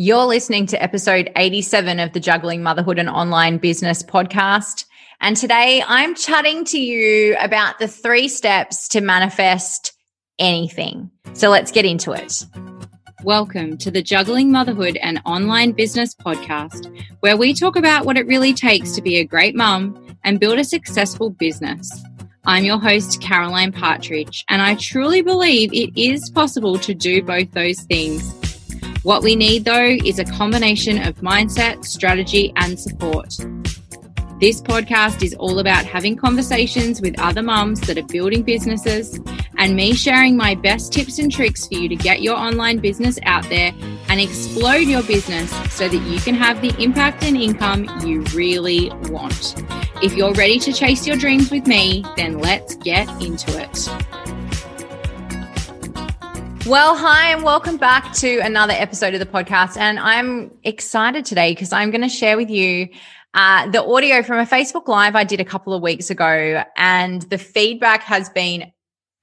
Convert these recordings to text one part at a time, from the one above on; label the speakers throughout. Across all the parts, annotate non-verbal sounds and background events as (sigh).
Speaker 1: You're listening to episode 87 of the Juggling Motherhood and Online Business podcast. And today I'm chatting to you about the three steps to manifest anything. So let's get into it.
Speaker 2: Welcome to the Juggling Motherhood and Online Business podcast, where we talk about what it really takes to be a great mum and build a successful business. I'm your host, Caroline Partridge, and I truly believe it is possible to do both those things. What we need, though, is a combination of mindset, strategy, and support. This podcast is all about having conversations with other mums that are building businesses and me sharing my best tips and tricks for you to get your online business out there and explode your business so that you can have the impact and income you really want. If you're ready to chase your dreams with me, then let's get into it.
Speaker 1: Well, hi, and welcome back to another episode of the podcast. And I'm excited today because I'm going to share with you uh, the audio from a Facebook Live I did a couple of weeks ago. And the feedback has been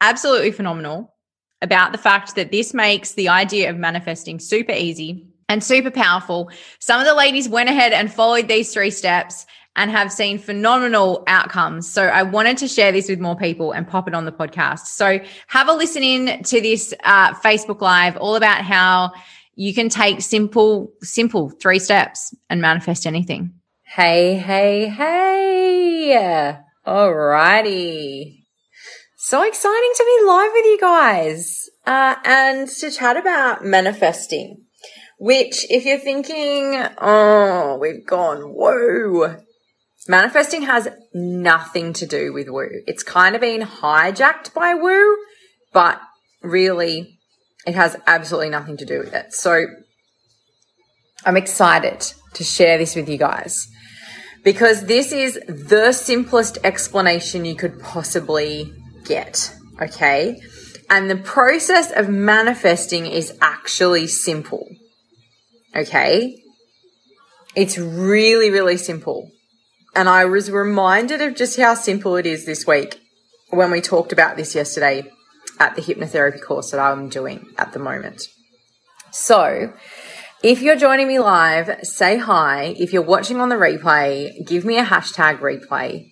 Speaker 1: absolutely phenomenal about the fact that this makes the idea of manifesting super easy and super powerful. Some of the ladies went ahead and followed these three steps and have seen phenomenal outcomes. So I wanted to share this with more people and pop it on the podcast. So have a listen in to this uh, Facebook Live all about how you can take simple, simple three steps and manifest anything.
Speaker 3: Hey, hey, hey. Alrighty. So exciting to be live with you guys uh, and to chat about manifesting. Which, if you're thinking, oh, we've gone, whoa, Manifesting has nothing to do with woo. It's kind of been hijacked by woo, but really it has absolutely nothing to do with it. So I'm excited to share this with you guys because this is the simplest explanation you could possibly get. Okay. And the process of manifesting is actually simple. Okay. It's really, really simple. And I was reminded of just how simple it is this week when we talked about this yesterday at the hypnotherapy course that I'm doing at the moment. So, if you're joining me live, say hi. If you're watching on the replay, give me a hashtag replay.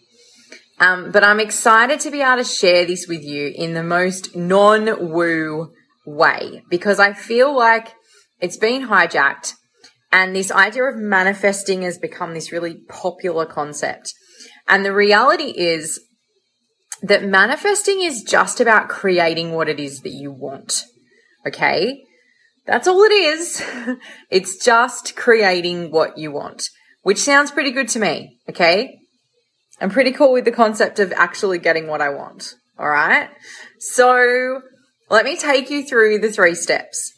Speaker 3: Um, but I'm excited to be able to share this with you in the most non woo way because I feel like it's been hijacked and this idea of manifesting has become this really popular concept. And the reality is that manifesting is just about creating what it is that you want. Okay. That's all it is. (laughs) it's just creating what you want, which sounds pretty good to me. Okay. I'm pretty cool with the concept of actually getting what I want. All right. So let me take you through the three steps.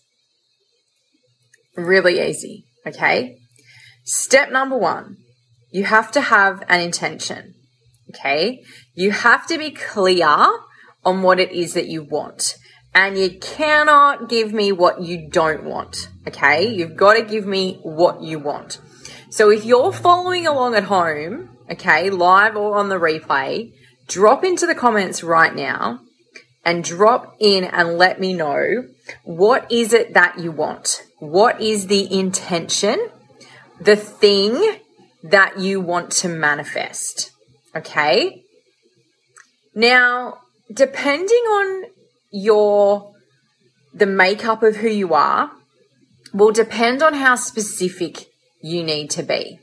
Speaker 3: Really easy. Okay. Step number one, you have to have an intention. Okay. You have to be clear on what it is that you want. And you cannot give me what you don't want. Okay. You've got to give me what you want. So if you're following along at home, okay, live or on the replay, drop into the comments right now and drop in and let me know what is it that you want? What is the intention, the thing that you want to manifest? Okay. Now, depending on your, the makeup of who you are, will depend on how specific you need to be.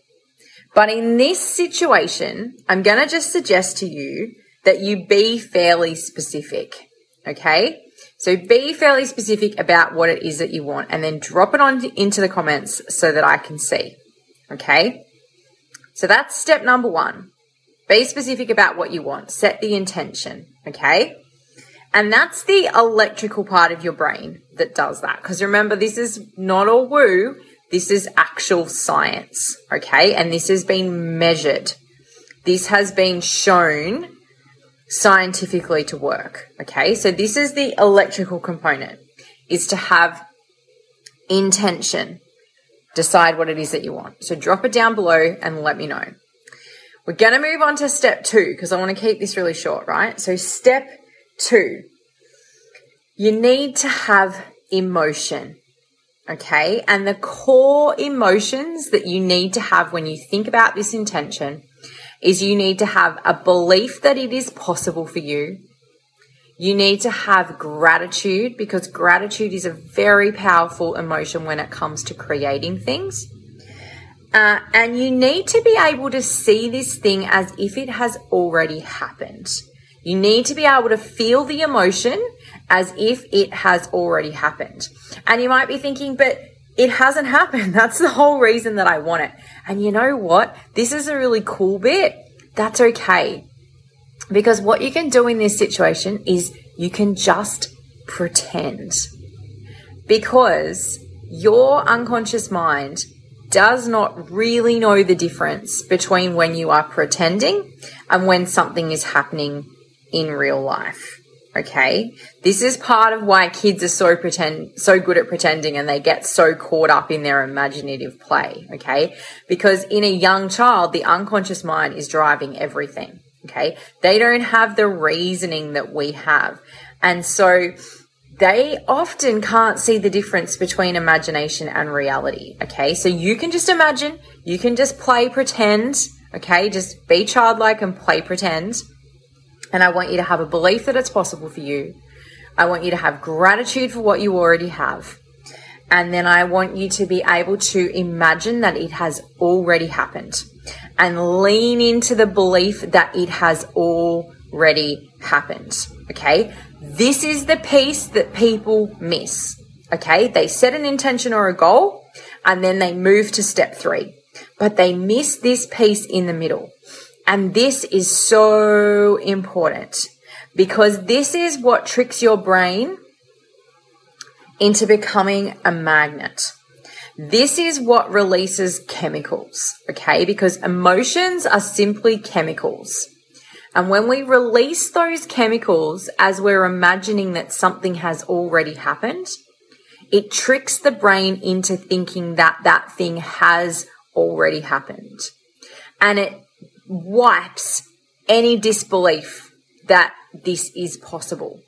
Speaker 3: But in this situation, I'm going to just suggest to you that you be fairly specific. Okay. So be fairly specific about what it is that you want and then drop it on into the comments so that I can see. Okay. So that's step number one. Be specific about what you want. Set the intention. Okay. And that's the electrical part of your brain that does that. Because remember, this is not all woo. This is actual science. Okay. And this has been measured. This has been shown scientifically to work. Okay, so this is the electrical component is to have intention. Decide what it is that you want. So drop it down below and let me know. We're going to move on to step two because I want to keep this really short, right? So step two, you need to have emotion. Okay. And the core emotions that you need to have when you think about this intention is you need to have a belief that it is possible for you. You need to have gratitude because gratitude is a very powerful emotion when it comes to creating things. Uh, and you need to be able to see this thing as if it has already happened. You need to be able to feel the emotion as if it has already happened. And you might be thinking, but it hasn't happened. (laughs) That's the whole reason that I want it. And you know what? This is a really cool bit. That's okay. Because what you can do in this situation is you can just pretend. Because your unconscious mind does not really know the difference between when you are pretending and when something is happening in real life. Okay. This is part of why kids are so pretend, so good at pretending and they get so caught up in their imaginative play. Okay. Because in a young child, the unconscious mind is driving everything. Okay. They don't have the reasoning that we have. And so they often can't see the difference between imagination and reality. Okay. So you can just imagine, you can just play pretend. Okay. Just be childlike and play pretend. And I want you to have a belief that it's possible for you. I want you to have gratitude for what you already have. And then I want you to be able to imagine that it has already happened and lean into the belief that it has already happened. Okay. This is the piece that people miss. Okay. They set an intention or a goal and then they move to step three, but they miss this piece in the middle. And this is so important because this is what tricks your brain into becoming a magnet. This is what releases chemicals, okay? Because emotions are simply chemicals. And when we release those chemicals as we're imagining that something has already happened, it tricks the brain into thinking that that thing has already happened. And it wipes any disbelief that this is possible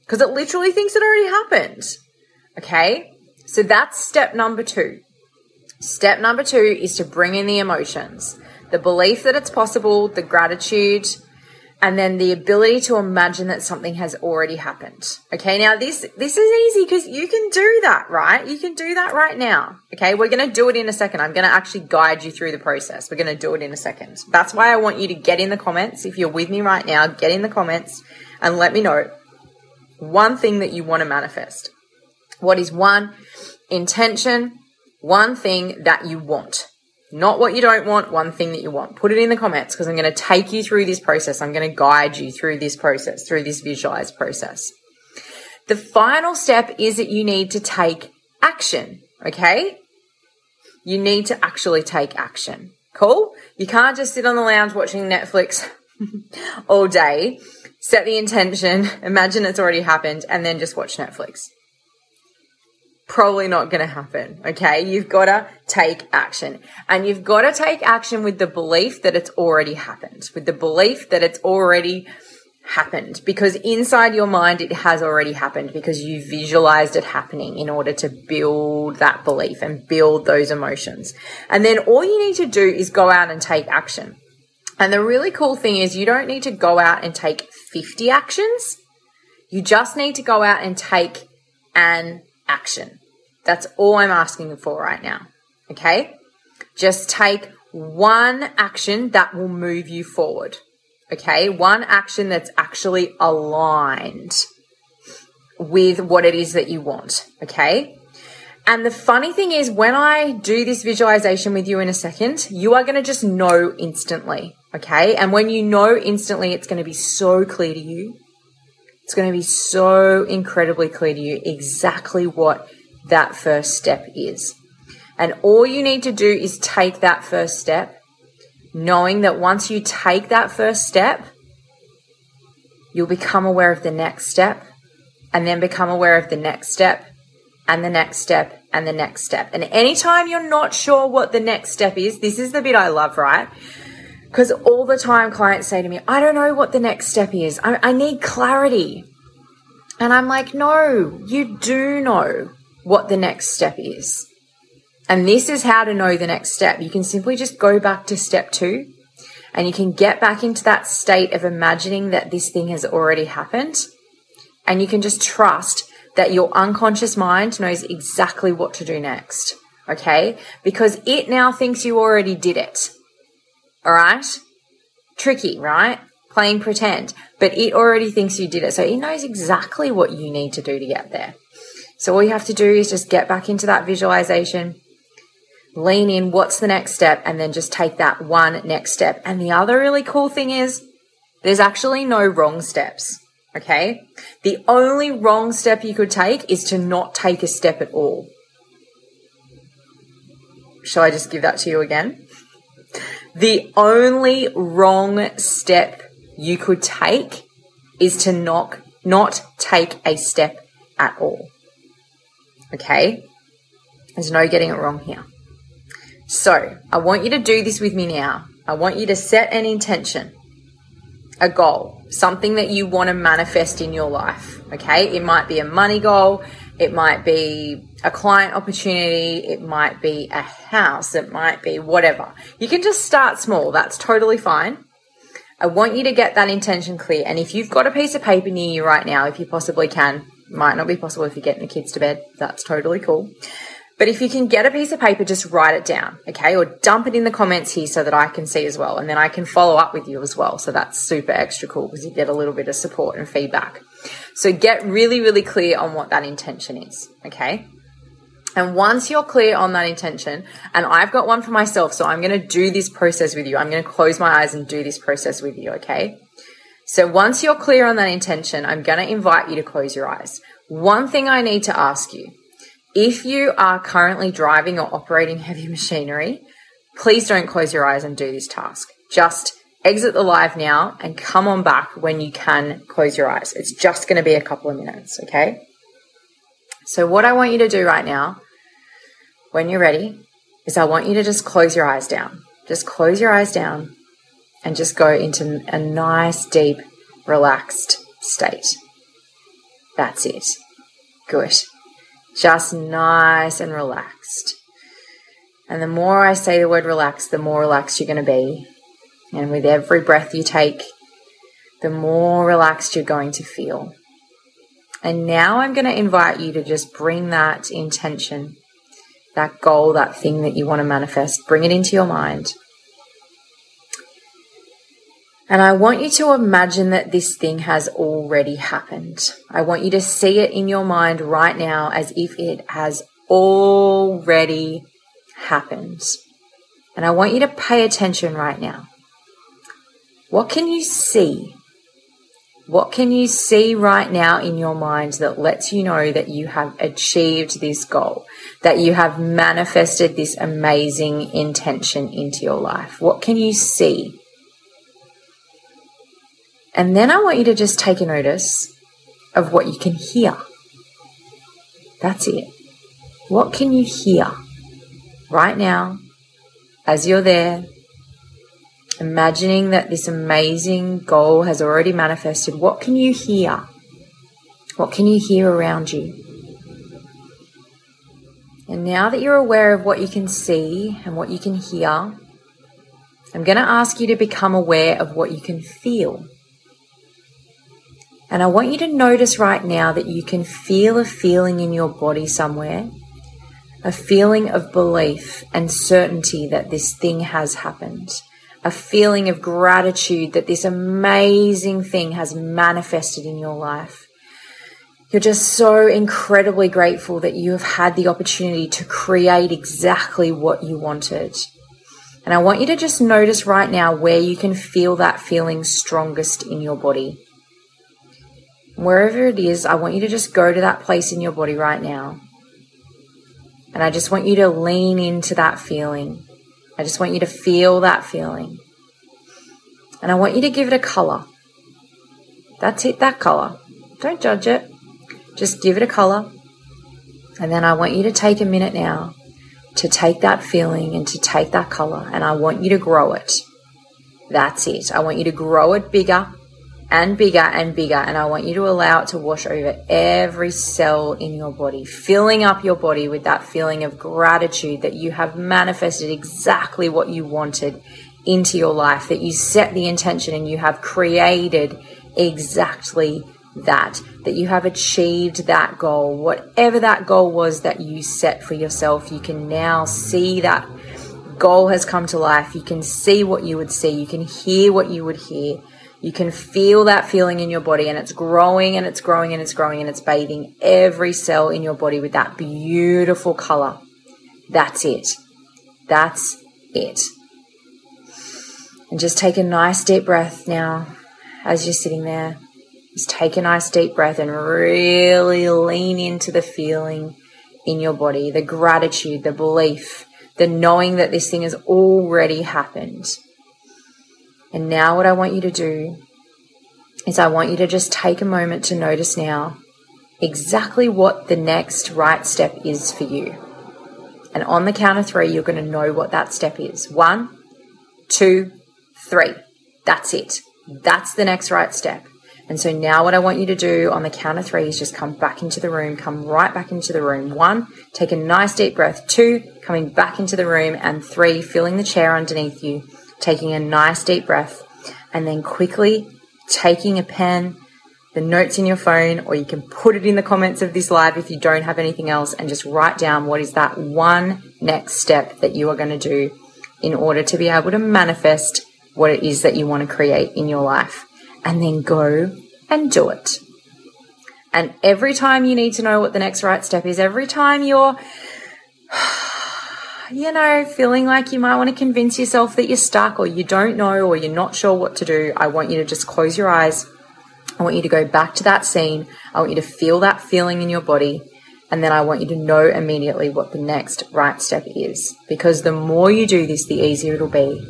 Speaker 3: because it literally thinks it already happened. Okay. So that's step number two. Step number two is to bring in the emotions, the belief that it's possible, the gratitude, and then the ability to imagine that something has already happened. Okay, now this this is easy because you can do that, right? You can do that right now. Okay, we're going to do it in a second. I'm going to actually guide you through the process. We're going to do it in a second. That's why I want you to get in the comments. If you're with me right now, get in the comments and let me know one thing that you want to manifest. What is one intention, one thing that you want? Not what you don't want, one thing that you want. Put it in the comments because I'm going to take you through this process. I'm going to guide you through this process, through this visualized process. The final step is that you need to take action. Okay. You need to actually take action. Cool. You can't just sit on the lounge watching Netflix (laughs) all day, set the intention, (laughs) imagine it's already happened, and then just watch Netflix probably not going to happen. Okay. You've got to take action and you've got to take action with the belief that it's already happened, with the belief that it's already happened because inside your mind it has already happened because you visualized it happening in order to build that belief and build those emotions. And then all you need to do is go out and take action. And the really cool thing is you don't need to go out and take 50 actions. You just need to go out and take an action. That's all I'm asking for right now. Okay? Just take one action that will move you forward. Okay? One action that's actually aligned with what it is that you want. Okay? And the funny thing is, when I do this visualization with you in a second, you are going to just know instantly. Okay. And when you know instantly, it's going to be so clear to you. It's going to be so incredibly clear to you exactly what that first step is. And all you need to do is take that first step, knowing that once you take that first step, you'll become aware of the next step, and then become aware of the next step, and the next step, and the next step. And anytime you're not sure what the next step is, this is the bit I love, right? Because all the time clients say to me, I don't know what the next step is. I, I need clarity. And I'm like, no, you do know. What the next step is. And this is how to know the next step. You can simply just go back to step two and you can get back into that state of imagining that this thing has already happened. And you can just trust that your unconscious mind knows exactly what to do next. Okay. Because it now thinks you already did it. All right. Tricky, right? Playing pretend, but it already thinks you did it. So it knows exactly what you need to do to get there. So all you have to do is just get back into that visualization, lean in, what's the next step, and then just take that one next step. And the other really cool thing is there's actually no wrong steps. Okay. The only wrong step you could take is to not take a step at all. Shall I just give that to you again? The only wrong step you could take is to not, not take a step at all. Okay? There's no getting it wrong here. So, I want you to do this with me now. I want you to set an intention, a goal, something that you want to manifest in your life. Okay? It might be a money goal, it might be a client opportunity, it might be a house, it might be whatever. You can just start small, that's totally fine. I want you to get that intention clear. And if you've got a piece of paper near you right now, if you possibly can, might not be possible if you're getting the kids to bed. That's totally cool. But if you can get a piece of paper, just write it down, okay? Or dump it in the comments here so that I can see as well. And then I can follow up with you as well. So that's super extra cool because you get a little bit of support and feedback. So get really, really clear on what that intention is, okay? And once you're clear on that intention, and I've got one for myself, so I'm going to do this process with you. I'm going to close my eyes and do this process with you, okay? So once you're clear on that intention, I'm going to invite you to close your eyes. One thing I need to ask you if you are currently driving or operating heavy machinery, please don't close your eyes and do this task. Just exit the live now and come on back when you can close your eyes. It's just going to be a couple of minutes, okay? So, what I want you to do right now, when you're ready, is I want you to just close your eyes down. Just close your eyes down and just go into a nice, deep, relaxed state. That's it. Good. Just nice and relaxed. And the more I say the word relaxed, the more relaxed you're going to be. And with every breath you take, the more relaxed you're going to feel. And now I'm going to invite you to just bring that intention, that goal, that thing that you want to manifest, bring it into your mind and I want you to imagine that this thing has already happened. I want you to see it in your mind right now as if it has already happened. And I want you to pay attention right now. What can you see? What can you see right now in your mind that lets you know that you have achieved this goal, that you have manifested this amazing intention into your life? What can you see? And then I want you to just take a notice of what you can hear. That's it. What can you hear right now as you're there, imagining that this amazing goal has already manifested? What can you hear? What can you hear around you? And now that you're aware of what you can see and what you can hear, I'm going to ask you to become aware of what you can feel. And I want you to notice right now that you can feel a feeling in your body somewhere, a feeling of belief and certainty that this thing has happened, a feeling of gratitude that this amazing thing has manifested in your life. You're just so incredibly grateful that you have had the opportunity to create exactly what you wanted. And I want you to just notice right now where you can feel that feeling strongest in your body wherever it is, I want you to just go to that place in your body right now. And I just want you to lean into that feeling. I just want you to feel that feeling. And I want you to give it a color. That's it, that color. Don't judge it. Just give it a color. And then I want you to take a minute now to take that feeling and to take that color. And I want you to grow it. That's it. I want you to grow it bigger and bigger and bigger. And I want you to allow it to wash over every cell in your body, filling up your body with that feeling of gratitude that you have manifested exactly what you wanted into your life, that you set the intention and you have created exactly that, that you have achieved that goal. Whatever that goal was that you set for yourself, you can now see that goal has come to life. You can see what you would see. You can hear what you would hear. You can feel that feeling in your body and it's growing and it's growing and it's growing and it's bathing every cell in your body with that beautiful color. That's it. That's it. And just take a nice deep breath now as you're sitting there. Just take a nice deep breath and really lean into the feeling in your body, the gratitude, the belief, the knowing that this thing has already happened. And now, what I want you to do is I want you to just take a moment to notice now exactly what the next right step is for you. And on the count of three, you're going to know what that step is. One, two, three. That's it. That's the next right step. And so now what I want you to do on the count of three is just come back into the room, come right back into the room. One, take a nice deep breath. Two, coming back into the room. And three, feeling the chair underneath you taking a nice deep breath, and then quickly taking a pen, the notes in your phone, or you can put it in the comments of this live if you don't have anything else, and just write down what is that one next step that you are going to do in order to be able to manifest what it is that you want to create in your life. And then go and do it. And every time you need to know what the next right step is, every time you're you know, feeling like you might want to convince yourself that you're stuck or you don't know or you're not sure what to do, I want you to just close your eyes. I want you to go back to that scene. I want you to feel that feeling in your body. And then I want you to know immediately what the next right step is. Because the more you do this, the easier it'll be.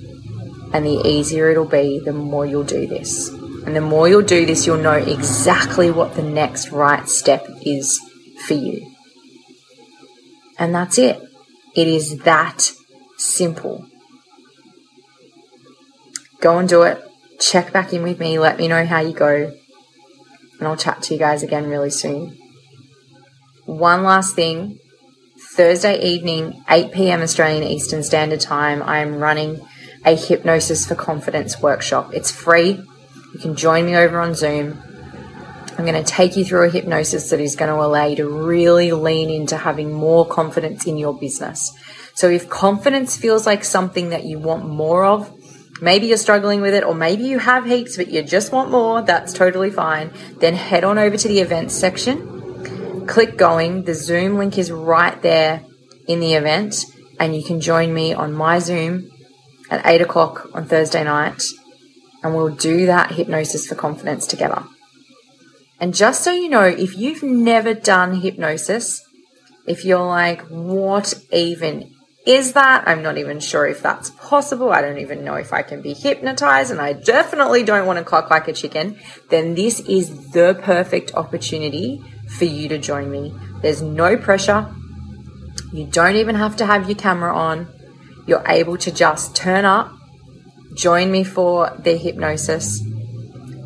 Speaker 3: And the easier it'll be, the more you'll do this. And the more you'll do this, you'll know exactly what the next right step is for you. And that's it. It is that simple. Go and do it. Check back in with me. Let me know how you go. And I'll chat to you guys again really soon. One last thing Thursday evening, 8 p.m. Australian Eastern Standard Time, I am running a Hypnosis for Confidence workshop. It's free. You can join me over on Zoom. I'm going to take you through a hypnosis that is going to allow you to really lean into having more confidence in your business. So if confidence feels like something that you want more of, maybe you're struggling with it, or maybe you have heaps, but you just want more, that's totally fine. Then head on over to the events section, click going. The Zoom link is right there in the event, and you can join me on my Zoom at 8 o'clock on Thursday night, and we'll do that hypnosis for confidence together. And just so you know, if you've never done hypnosis, if you're like, what even is that? I'm not even sure if that's possible. I don't even know if I can be hypnotized, and I definitely don't want to clock like a chicken. Then this is the perfect opportunity for you to join me. There's no pressure. You don't even have to have your camera on. You're able to just turn up, join me for the hypnosis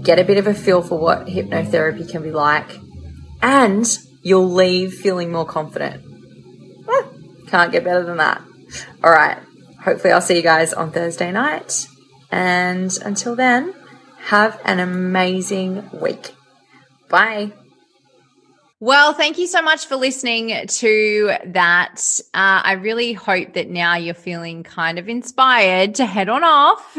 Speaker 3: get a bit of a feel for what hypnotherapy can be like, and you'll leave feeling more confident. Can't get better than that. All right. Hopefully, I'll see you guys on Thursday night. And until then, have an amazing week. Bye.
Speaker 1: Well, thank you so much for listening to that. Uh, I really hope that now you're feeling kind of inspired to head on off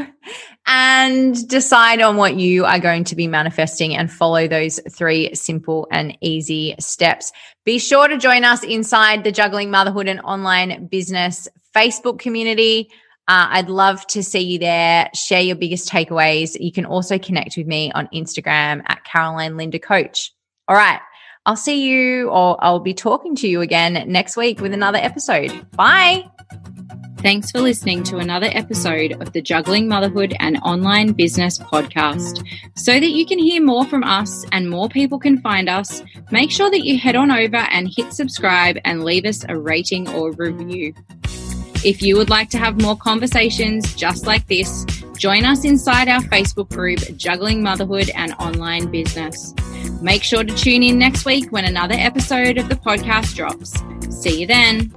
Speaker 1: and decide on what you are going to be manifesting and follow those three simple and easy steps. Be sure to join us inside the Juggling Motherhood and Online Business Facebook community. Uh, I'd love to see you there. Share your biggest takeaways. You can also connect with me on Instagram at Caroline Linda Coach. All right. I'll see you or I'll be talking to you again next week with another episode. Bye.
Speaker 2: Thanks for listening to another episode of the Juggling Motherhood and Online Business podcast. So that you can hear more from us and more people can find us, make sure that you head on over and hit subscribe and leave us a rating or review. If you would like to have more conversations just like this, Join us inside our Facebook group, Juggling Motherhood and Online Business. Make sure to tune in next week when another episode of the podcast drops. See you then.